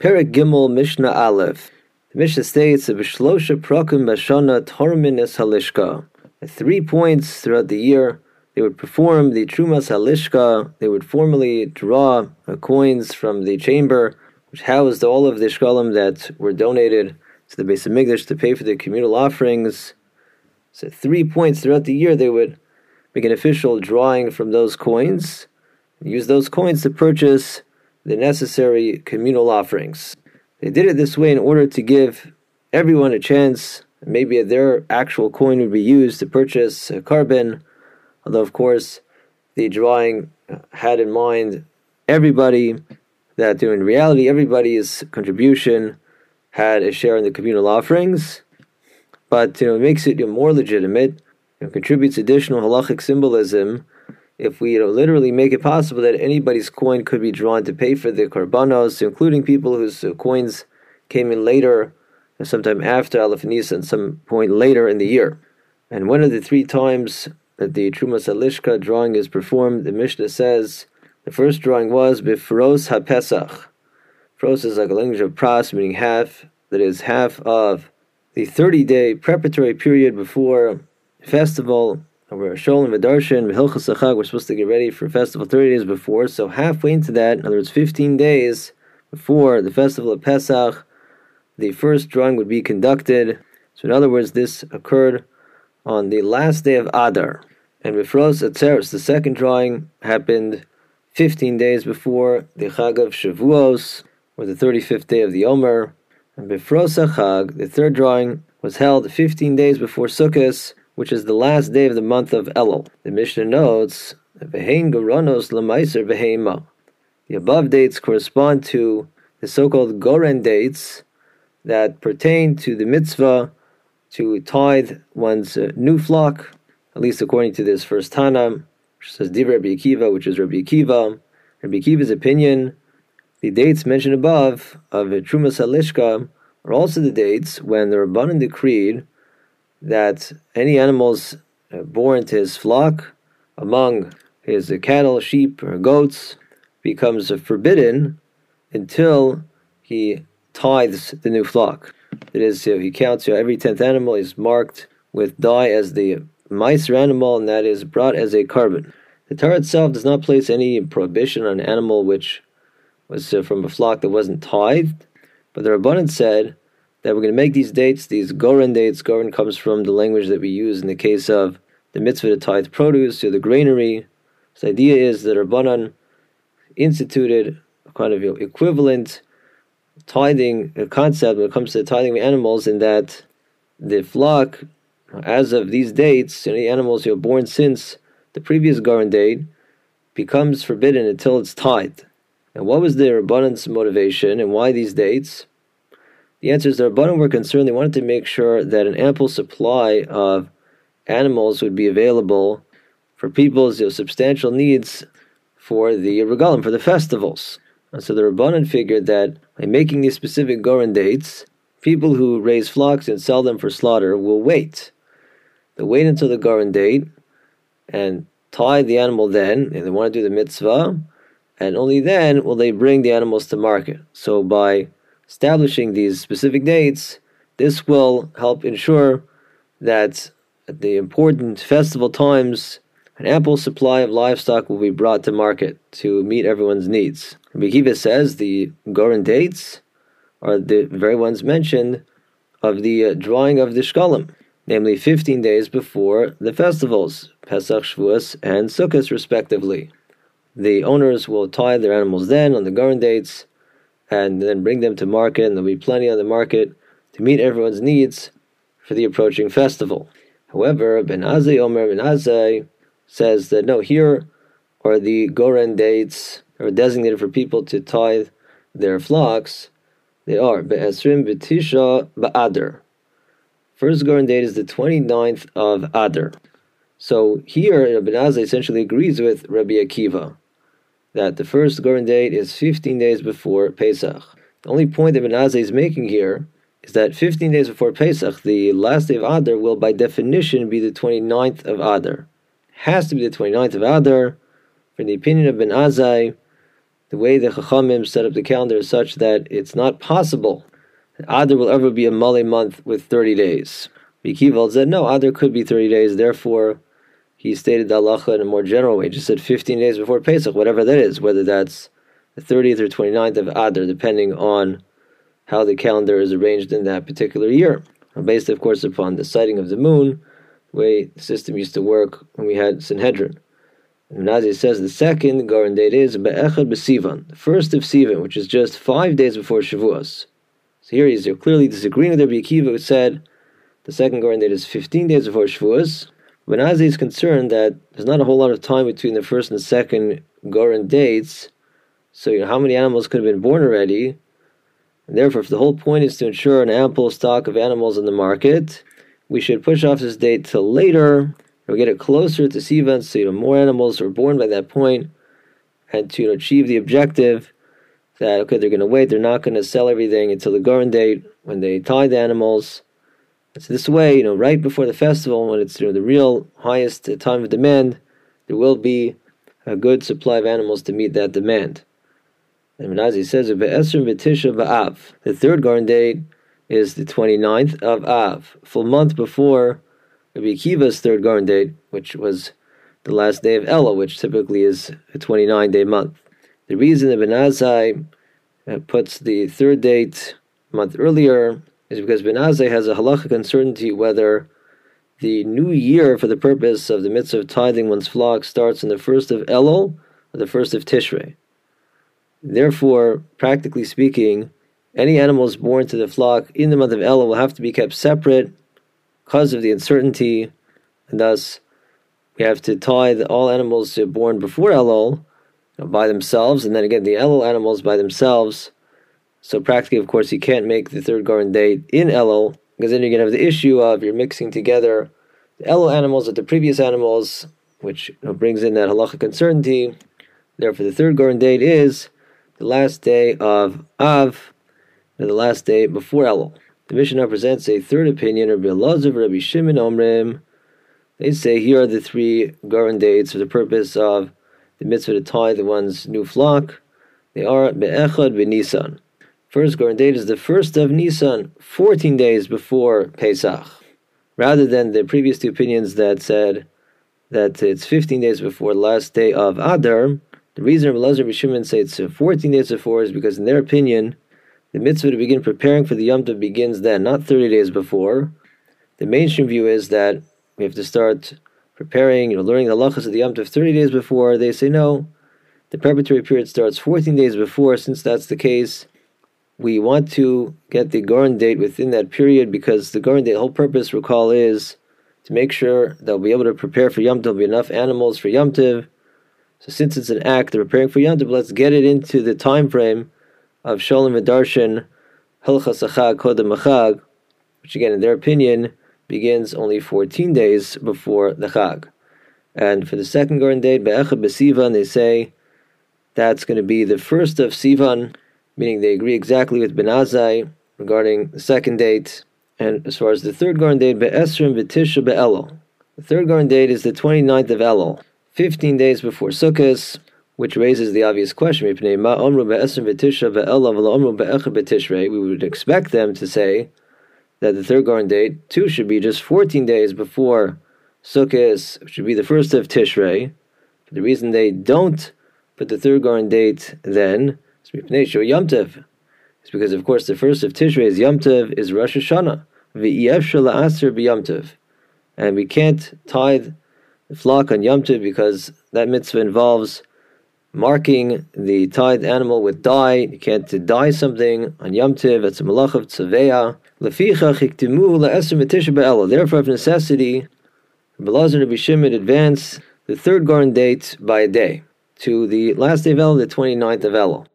Perik Gimel Mishnah Aleph. The Mishnah states that Bishlosha Prakim Bashana Tormin Es Halishka. At three points throughout the year, they would perform the Trumas Halishka. They would formally draw coins from the chamber, which housed all of the shkalim that were donated to the Beis Hamikdash to pay for the communal offerings. So, at three points throughout the year, they would make an official drawing from those coins, and use those coins to purchase the necessary communal offerings. They did it this way in order to give everyone a chance. Maybe their actual coin would be used to purchase korban, although, of course, the drawing uh, had in mind everybody, that in reality, everybody's contribution had a share in the communal offerings. But you know, it makes it more legitimate, know, contributes additional halachic symbolism if we you know, literally make it possible that anybody's coin could be drawn to pay for the korbanos, including people whose uh, coins came in later, sometime after Aleph and some point later in the year. And one of the three times that the Trumas Halishka drawing is performed, the Mishnah says the first drawing was Bifros HaPesach. Fros is like a language of pras, meaning half, that is half of the 30 day preparatory period before festival we're Sholem V'Darshan V'Hilchas Achag. We're supposed to get ready for festival 30 days before. So halfway into that, in other words, 15 days before the festival of Pesach, the first drawing would be conducted. So in other words, this occurred on the last day of Adar. And Bifros Atzeres, the second drawing, happened 15 days before the Chag of Shavuos, or the 35th day of the Omer. And Bifros Achag, the third drawing, was held 15 days before Sukkot, which is the last day of the month of Elul. The Mishnah notes, Vehein Behema. The above dates correspond to the so-called Goren dates that pertain to the mitzvah to tithe one's uh, new flock, at least according to this first Tana, which says Divrei Rabbi Akiva, which is Rabbi Akiva. Rabbi Akiva's opinion, the dates mentioned above of Trumas Halishka are also the dates when the Rabbanan decreed that any animals uh, born to his flock among his cattle, sheep, or goats becomes forbidden until he tithes the new flock. That is, he counts every tenth animal is marked with dye as the maaser animal, and that is brought as a korban. The Torah itself does not place any prohibition on an animal which was uh, from a flock that wasn't tithed, but the Rabbanan said that we're going to make these dates, these Goren dates. Goren comes from the language that we use in the case of the mitzvah to tithe produce to the granary. So the idea is that Rabbanan instituted a kind of equivalent tithing concept when it comes to tithing of animals in that the flock, as of these dates, any animals who are born since the previous Goren date, becomes forbidden until it's tithed. And what was the Rabbanan's motivation and why these dates? The answer is the Rabbanim were concerned. They wanted to make sure that an ample supply of animals would be available for people's you know, substantial needs for the regalim, for the festivals. And so the Rabbanan figured that by making these specific Goren dates, people who raise flocks and sell them for slaughter will wait. They wait until the Goren date and tie the animal then, and they want to do the mitzvah, and only then will they bring the animals to market. So by establishing these specific dates, this will help ensure that at the important festival times, an ample supply of livestock will be brought to market to meet everyone's needs. Rabbi says the Goren dates are the very ones mentioned of the uh, drawing of the Shkalim, namely 15 days before the festivals, Pesach, Shavuos, and Sukkot, respectively. The owners will tie their animals then on the Goren dates, and then bring them to market, and there'll be plenty on the market to meet everyone's needs for the approaching festival. However, Ben Azai Omer Ben Azai says that no, here are the Goren dates are designated for people to tithe their flocks. They are Be'esrim B'tisha Ba'adar. First Goren date is the 29th of Adar. So here, Ben Azai essentially agrees with Rabbi Akiva that the first Goren date is 15 days before Pesach. The only point that Ben Azai is making here is that 15 days before Pesach, the last day of Adar will by definition be the 29th of Adar. Has to be the 29th of Adar. For the opinion of Ben Azai, the way the Chachamim set up the calendar is such that it's not possible that Adar will ever be a Malay month with 30 days. Rabbi Akiva said, no, Adar could be 30 days, therefore he stated the halacha in a more general way, just said 15 days before Pesach, whatever that is, whether that's the 30th or 29th of Adar, depending on how the calendar is arranged in that particular year. Based, of course, upon the sighting of the moon, the way the system used to work when we had Sanhedrin. Ben Azai says the second Goren date is Be'echad B'Sivan, the first of Sivan, which is just five days before Shavuos. So here he's clearly disagreeing with Rabbi Akiva, who said the second Goren date is 15 days before Shavuos. Ben Azai is concerned that there's not a whole lot of time between the first and second Goren dates. So, you know, how many animals could have been born already? And therefore, if the whole point is to ensure an ample stock of animals in the market, we should push off this date till later. We'll get it closer to Sivan, so you know, more animals are born by that point, and to you know, achieve the objective that okay, they're going to wait, they're not going to sell everything until the Goren date when they tie the animals. So this way, you know, right before the festival, when it's you know, the real highest time of demand, there will be a good supply of animals to meet that demand. And Ben Azai says. The third Goren date is the 29th of Av, full month before Rabbi Akiva's third Goren date, which was the last day of Elul, which typically is a 29 day month. The reason that Ben Azai uh, puts the third date a month earlier is because Ben Azai has a halachic uncertainty whether the new year for the purpose of the mitzvah of tithing one's flock starts on the first of Elul or the first of Tishrei. Therefore, practically speaking, any animals born to the flock in the month of Elul will have to be kept separate because of the uncertainty, and thus we have to tithe all animals born before Elul by themselves, and then again the Elul animals by themselves. So practically, of course, you can't make the third Goren date in Elul because then you're going to have the issue of you're mixing together the Elul animals with the previous animals, which brings in that halachic uncertainty. Therefore, the third Goren date is the last day of Av, and the last day before Elul. The Mishnah presents a third opinion of Rabbi Rabbi Shimon Omrim. They say here are the three Goren dates for the purpose of the mitzvah to tie the one's new flock. They are Be'echad B'Nisan. First Goren date is the first of Nisan, 14 days before Pesach. Rather than the previous two opinions that said that it's 15 days before the last day of Adar, the reason Rabbi Lazar Bishimon say it's 14 days before is because, in their opinion, the mitzvah to begin preparing for the Yom Tov begins then, not 30 days before. The mainstream view is that we have to start preparing, you know, learning the halachas of the Yom Tov 30 days before. They say no, the preparatory period starts 14 days before. Since that's the case, we want to get the Goren date within that period because the Goren date, whole purpose, recall, is to make sure they'll be able to prepare for Yom Tov, be enough animals for Yom Tov, so since it's an act of preparing for Yom Tov, let's get it into the time frame of Shalom V'Darshan Hilchas Achag Kodem which again, in their opinion, begins only 14 days before the Chag. And for the second Goren date, Be'echad B'Sivan, they say that's going to be the first of Sivan, meaning they agree exactly with Ben Azai regarding the second date. And as far as the third Goren date, Be'esrim V'Tisha Be'elul. The third Goren date is the 29th of Elul. 15 days before Sukkot, which raises the obvious question: We would expect them to say that the third Goren date too should be just 14 days before Sukkot, which should be the first of Tishrei. The reason they don't put the third Goren date then. It's because, of course, the first of Tishrei is Yom Tov, is Rosh Hashanah. And we can't tithe the flock on Yom Tov because that mitzvah involves marking the tied animal with dye. You can't dye something on Yom Tov. It's a malach of tzaveya. Therefore, of necessity, Belazar Rabbi Shimon advance the third Goren date by a day to the last day of Elul, the 29th of Elul.